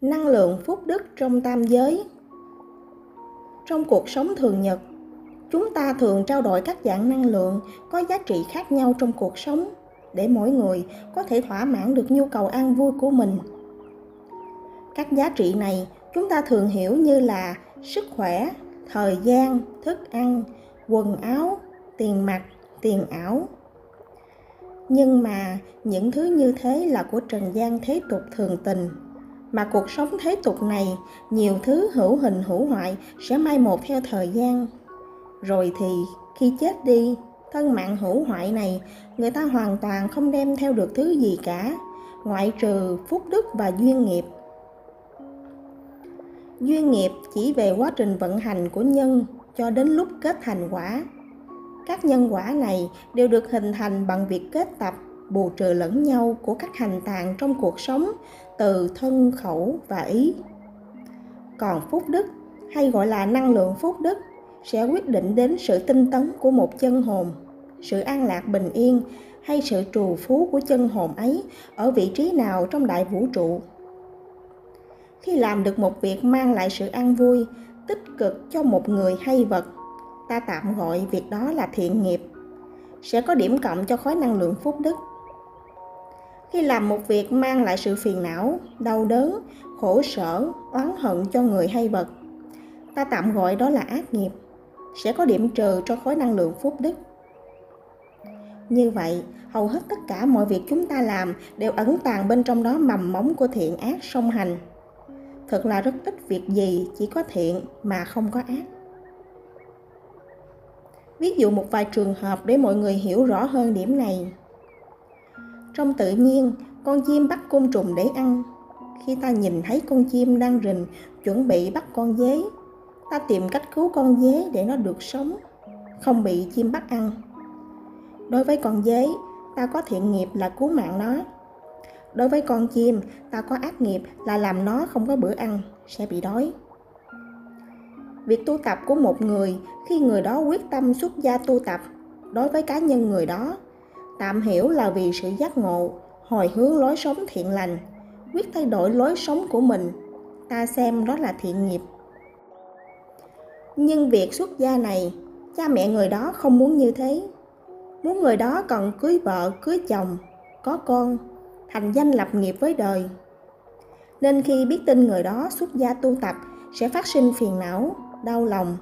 năng lượng phúc đức trong tam giới. Trong cuộc sống thường nhật, chúng ta thường trao đổi các dạng năng lượng có giá trị khác nhau trong cuộc sống để mỗi người có thể thỏa mãn được nhu cầu an vui của mình. Các giá trị này chúng ta thường hiểu như là sức khỏe, thời gian, thức ăn, quần áo, tiền mặt tiền ảo. Nhưng mà những thứ như thế là của trần gian thế tục thường tình mà cuộc sống thế tục này, nhiều thứ hữu hình hữu hoại sẽ mai một theo thời gian. Rồi thì, khi chết đi, thân mạng hữu hoại này, người ta hoàn toàn không đem theo được thứ gì cả, ngoại trừ phúc đức và duyên nghiệp. Duyên nghiệp chỉ về quá trình vận hành của nhân cho đến lúc kết thành quả. Các nhân quả này đều được hình thành bằng việc kết tập bù trừ lẫn nhau của các hành tạng trong cuộc sống, từ thân khẩu và ý. Còn phúc đức, hay gọi là năng lượng phúc đức, sẽ quyết định đến sự tinh tấn của một chân hồn, sự an lạc bình yên, hay sự trù phú của chân hồn ấy ở vị trí nào trong đại vũ trụ. Khi làm được một việc mang lại sự an vui, tích cực cho một người hay vật, ta tạm gọi việc đó là thiện nghiệp. Sẽ có điểm cộng cho khối năng lượng phúc đức khi làm một việc mang lại sự phiền não, đau đớn, khổ sở, oán hận cho người hay vật. Ta tạm gọi đó là ác nghiệp, sẽ có điểm trừ cho khối năng lượng phúc đức. Như vậy, hầu hết tất cả mọi việc chúng ta làm đều ẩn tàng bên trong đó mầm móng của thiện ác song hành. Thật là rất ít việc gì chỉ có thiện mà không có ác. Ví dụ một vài trường hợp để mọi người hiểu rõ hơn điểm này trong tự nhiên, con chim bắt côn trùng để ăn. Khi ta nhìn thấy con chim đang rình, chuẩn bị bắt con dế, ta tìm cách cứu con dế để nó được sống, không bị chim bắt ăn. Đối với con dế, ta có thiện nghiệp là cứu mạng nó. Đối với con chim, ta có ác nghiệp là làm nó không có bữa ăn, sẽ bị đói. Việc tu tập của một người, khi người đó quyết tâm xuất gia tu tập, đối với cá nhân người đó tạm hiểu là vì sự giác ngộ, hồi hướng lối sống thiện lành, quyết thay đổi lối sống của mình. Ta xem đó là thiện nghiệp. Nhưng việc xuất gia này, cha mẹ người đó không muốn như thế. Muốn người đó cần cưới vợ, cưới chồng, có con, thành danh lập nghiệp với đời. Nên khi biết tin người đó xuất gia tu tập, sẽ phát sinh phiền não, đau lòng,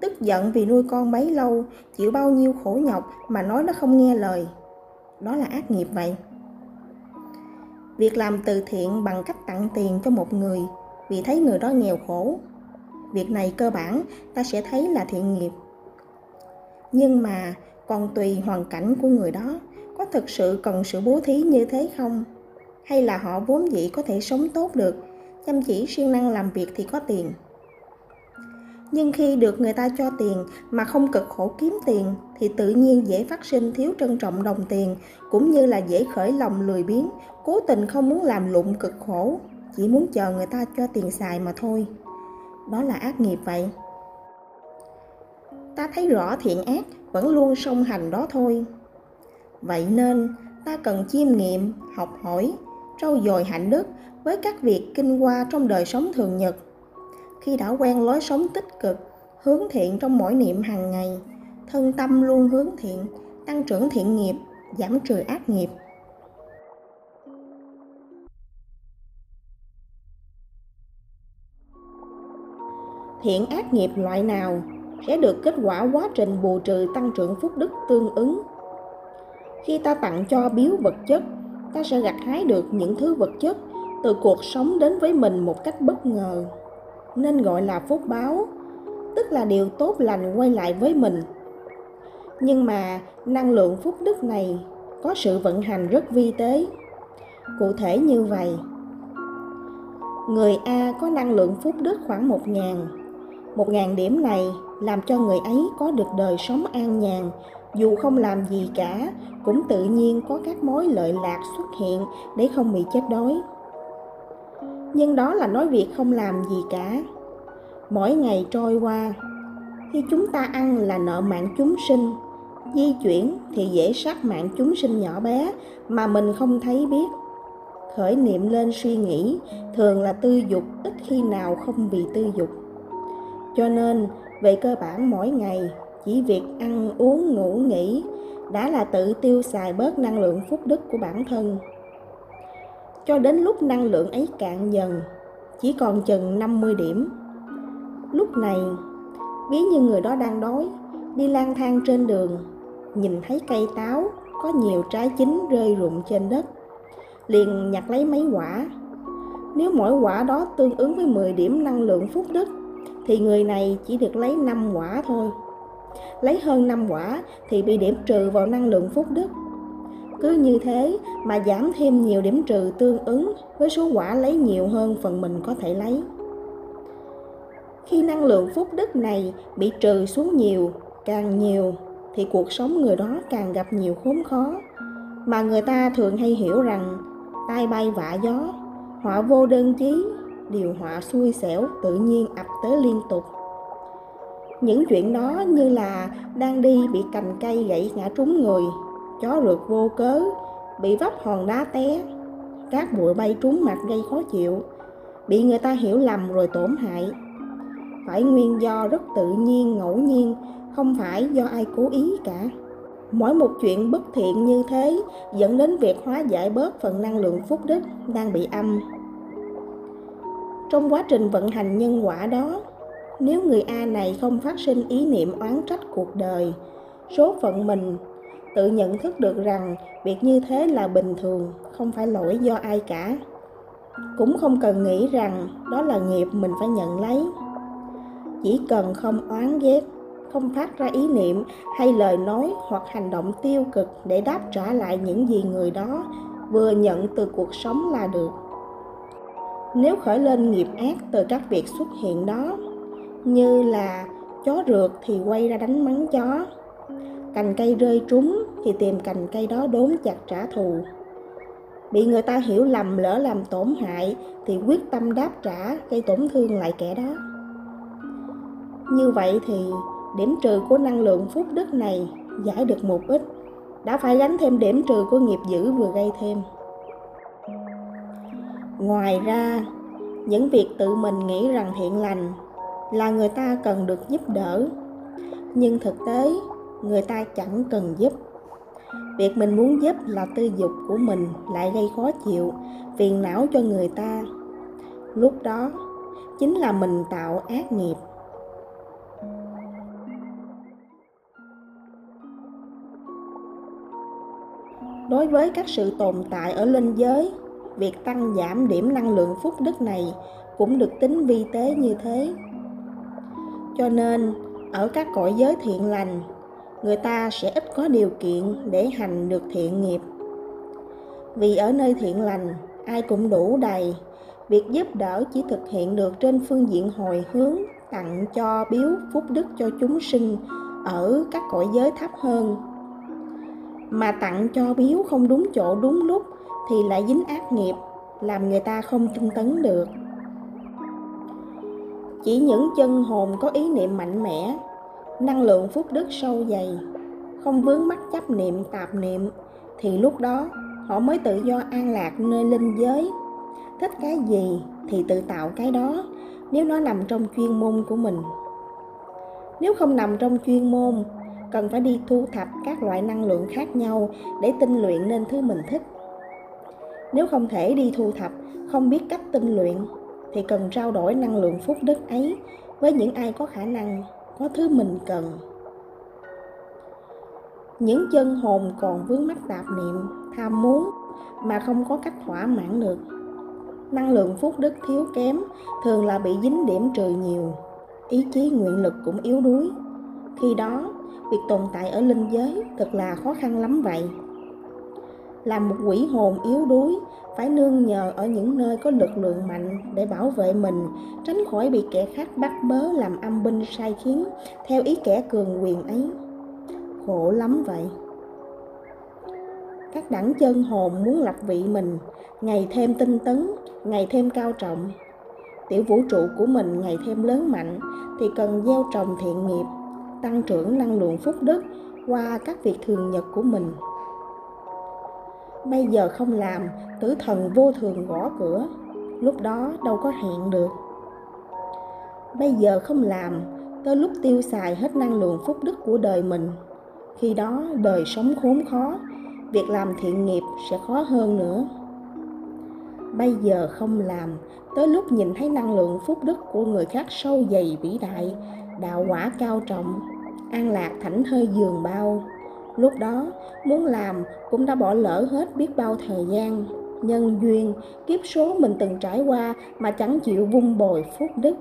tức giận vì nuôi con mấy lâu, chịu bao nhiêu khổ nhọc mà nói nó không nghe lời đó là ác nghiệp vậy. Việc làm từ thiện bằng cách tặng tiền cho một người vì thấy người đó nghèo khổ, việc này cơ bản ta sẽ thấy là thiện nghiệp. Nhưng mà còn tùy hoàn cảnh của người đó, có thực sự cần sự bố thí như thế không? Hay là họ vốn dĩ có thể sống tốt được, chăm chỉ siêng năng làm việc thì có tiền? Nhưng khi được người ta cho tiền mà không cực khổ kiếm tiền, thì tự nhiên dễ phát sinh thiếu trân trọng đồng tiền, cũng như là dễ khởi lòng lười biếng, cố tình không muốn làm lụng cực khổ, chỉ muốn chờ người ta cho tiền xài mà thôi. Đó là ác nghiệp vậy. Ta thấy rõ thiện ác vẫn luôn song hành đó thôi. Vậy nên, ta cần chiêm nghiệm, học hỏi, trau dồi hạnh đức với các việc kinh qua trong đời sống thường nhật khi đã quen lối sống tích cực, hướng thiện trong mỗi niệm hàng ngày. Thân tâm luôn hướng thiện, tăng trưởng thiện nghiệp, giảm trừ ác nghiệp. Thiện ác nghiệp loại nào sẽ được kết quả quá trình bù trừ tăng trưởng phúc đức tương ứng? Khi ta tặng cho biếu vật chất, ta sẽ gặt hái được những thứ vật chất từ cuộc sống đến với mình một cách bất ngờ nên gọi là phúc báo, tức là điều tốt lành quay lại với mình. Nhưng mà năng lượng phúc đức này có sự vận hành rất vi tế. Cụ thể như vậy, người a có năng lượng phúc đức khoảng một ngàn. Một ngàn điểm này làm cho người ấy có được đời sống an nhàn. Dù không làm gì cả, cũng tự nhiên có các mối lợi lạc xuất hiện để không bị chết đói nhưng đó là nói việc không làm gì cả. Mỗi ngày trôi qua, khi chúng ta ăn là nợ mạng chúng sinh, di chuyển thì dễ sát mạng chúng sinh nhỏ bé mà mình không thấy biết. Khởi niệm lên suy nghĩ thường là tư dục, ít khi nào không bị tư dục. Cho nên, về cơ bản mỗi ngày, chỉ việc ăn, uống, ngủ, nghỉ đã là tự tiêu xài bớt năng lượng phúc đức của bản thân cho đến lúc năng lượng ấy cạn dần, chỉ còn chừng 50 điểm. Lúc này, ví như người đó đang đói, đi lang thang trên đường, nhìn thấy cây táo có nhiều trái chín rơi rụng trên đất, liền nhặt lấy mấy quả. Nếu mỗi quả đó tương ứng với 10 điểm năng lượng phúc đức, thì người này chỉ được lấy 5 quả thôi. Lấy hơn 5 quả thì bị điểm trừ vào năng lượng phúc đức cứ như thế mà giảm thêm nhiều điểm trừ tương ứng với số quả lấy nhiều hơn phần mình có thể lấy. Khi năng lượng phúc đức này bị trừ xuống nhiều, càng nhiều, thì cuộc sống người đó càng gặp nhiều khốn khó. Mà người ta thường hay hiểu rằng, tai bay vạ gió, họa vô đơn chí, điều họa xui xẻo tự nhiên ập tới liên tục. Những chuyện đó như là đang đi bị cành cây gãy ngã trúng người chó rượt vô cớ, bị vấp hòn đá té. Cát bụi bay trúng mặt gây khó chịu, bị người ta hiểu lầm rồi tổn hại. Phải nguyên do rất tự nhiên, ngẫu nhiên, không phải do ai cố ý cả. Mỗi một chuyện bất thiện như thế dẫn đến việc hóa giải bớt phần năng lượng phúc đức đang bị âm. Trong quá trình vận hành nhân quả đó, nếu người a này không phát sinh ý niệm oán trách cuộc đời, số phận mình tự nhận thức được rằng việc như thế là bình thường, không phải lỗi do ai cả. Cũng không cần nghĩ rằng đó là nghiệp mình phải nhận lấy. Chỉ cần không oán ghét, không phát ra ý niệm hay lời nói hoặc hành động tiêu cực để đáp trả lại những gì người đó vừa nhận từ cuộc sống là được. Nếu khởi lên nghiệp ác từ các việc xuất hiện đó, như là chó rượt thì quay ra đánh mắng chó cành cây rơi trúng thì tìm cành cây đó đốn chặt trả thù. Bị người ta hiểu lầm, lỡ làm tổn hại thì quyết tâm đáp trả, gây tổn thương lại kẻ đó. Như vậy thì điểm trừ của năng lượng phúc đức này giải được một ít. Đã phải gánh thêm điểm trừ của nghiệp dữ vừa gây thêm. Ngoài ra, những việc tự mình nghĩ rằng thiện lành là người ta cần được giúp đỡ. Nhưng thực tế người ta chẳng cần giúp. Việc mình muốn giúp là tư dục của mình lại gây khó chịu, phiền não cho người ta. Lúc đó, chính là mình tạo ác nghiệp. Đối với các sự tồn tại ở linh giới, việc tăng giảm điểm năng lượng phúc đức này cũng được tính vi tế như thế. Cho nên, ở các cõi giới thiện lành người ta sẽ ít có điều kiện để hành được thiện nghiệp. Vì ở nơi thiện lành, ai cũng đủ đầy. Việc giúp đỡ chỉ thực hiện được trên phương diện hồi hướng, tặng cho biếu phúc đức cho chúng sinh ở các cõi giới thấp hơn. Mà tặng cho biếu không đúng chỗ đúng lúc thì lại dính ác nghiệp, làm người ta không tinh tấn được. Chỉ những chân hồn có ý niệm mạnh mẽ năng lượng phúc đức sâu dày, không vướng mắc chấp niệm, tạp niệm, thì lúc đó họ mới tự do an lạc nơi linh giới. Thích cái gì thì tự tạo cái đó, nếu nó nằm trong chuyên môn của mình. Nếu không nằm trong chuyên môn, cần phải đi thu thập các loại năng lượng khác nhau để tinh luyện nên thứ mình thích. Nếu không thể đi thu thập, không biết cách tinh luyện, thì cần trao đổi năng lượng phúc đức ấy với những ai có khả năng có thứ mình cần. Những chân hồn còn vướng mắc tạp niệm, tham muốn mà không có cách thỏa mãn được. Năng lượng phúc đức thiếu kém thường là bị dính điểm trừ nhiều. Ý chí nguyện lực cũng yếu đuối. Khi đó, việc tồn tại ở linh giới thật là khó khăn lắm vậy là một quỷ hồn yếu đuối, phải nương nhờ ở những nơi có lực lượng mạnh để bảo vệ mình, tránh khỏi bị kẻ khác bắt bớ làm âm binh sai khiến, theo ý kẻ cường quyền ấy. Khổ lắm vậy. Các đẳng chân hồn muốn lập vị mình, ngày thêm tinh tấn, ngày thêm cao trọng. Tiểu vũ trụ của mình ngày thêm lớn mạnh, thì cần gieo trồng thiện nghiệp, tăng trưởng năng lượng phúc đức qua các việc thường nhật của mình bây giờ không làm, tử thần vô thường gõ cửa. Lúc đó đâu có hẹn được. Bây giờ không làm, tới lúc tiêu xài hết năng lượng phúc đức của đời mình. Khi đó đời sống khốn khó, việc làm thiện nghiệp sẽ khó hơn nữa. Bây giờ không làm, tới lúc nhìn thấy năng lượng phúc đức của người khác sâu dày vĩ đại, đạo quả cao trọng, an lạc thảnh thơi giường bao lúc đó, muốn làm cũng đã bỏ lỡ hết biết bao thời gian, nhân duyên, kiếp số mình từng trải qua mà chẳng chịu vun bồi phúc đức.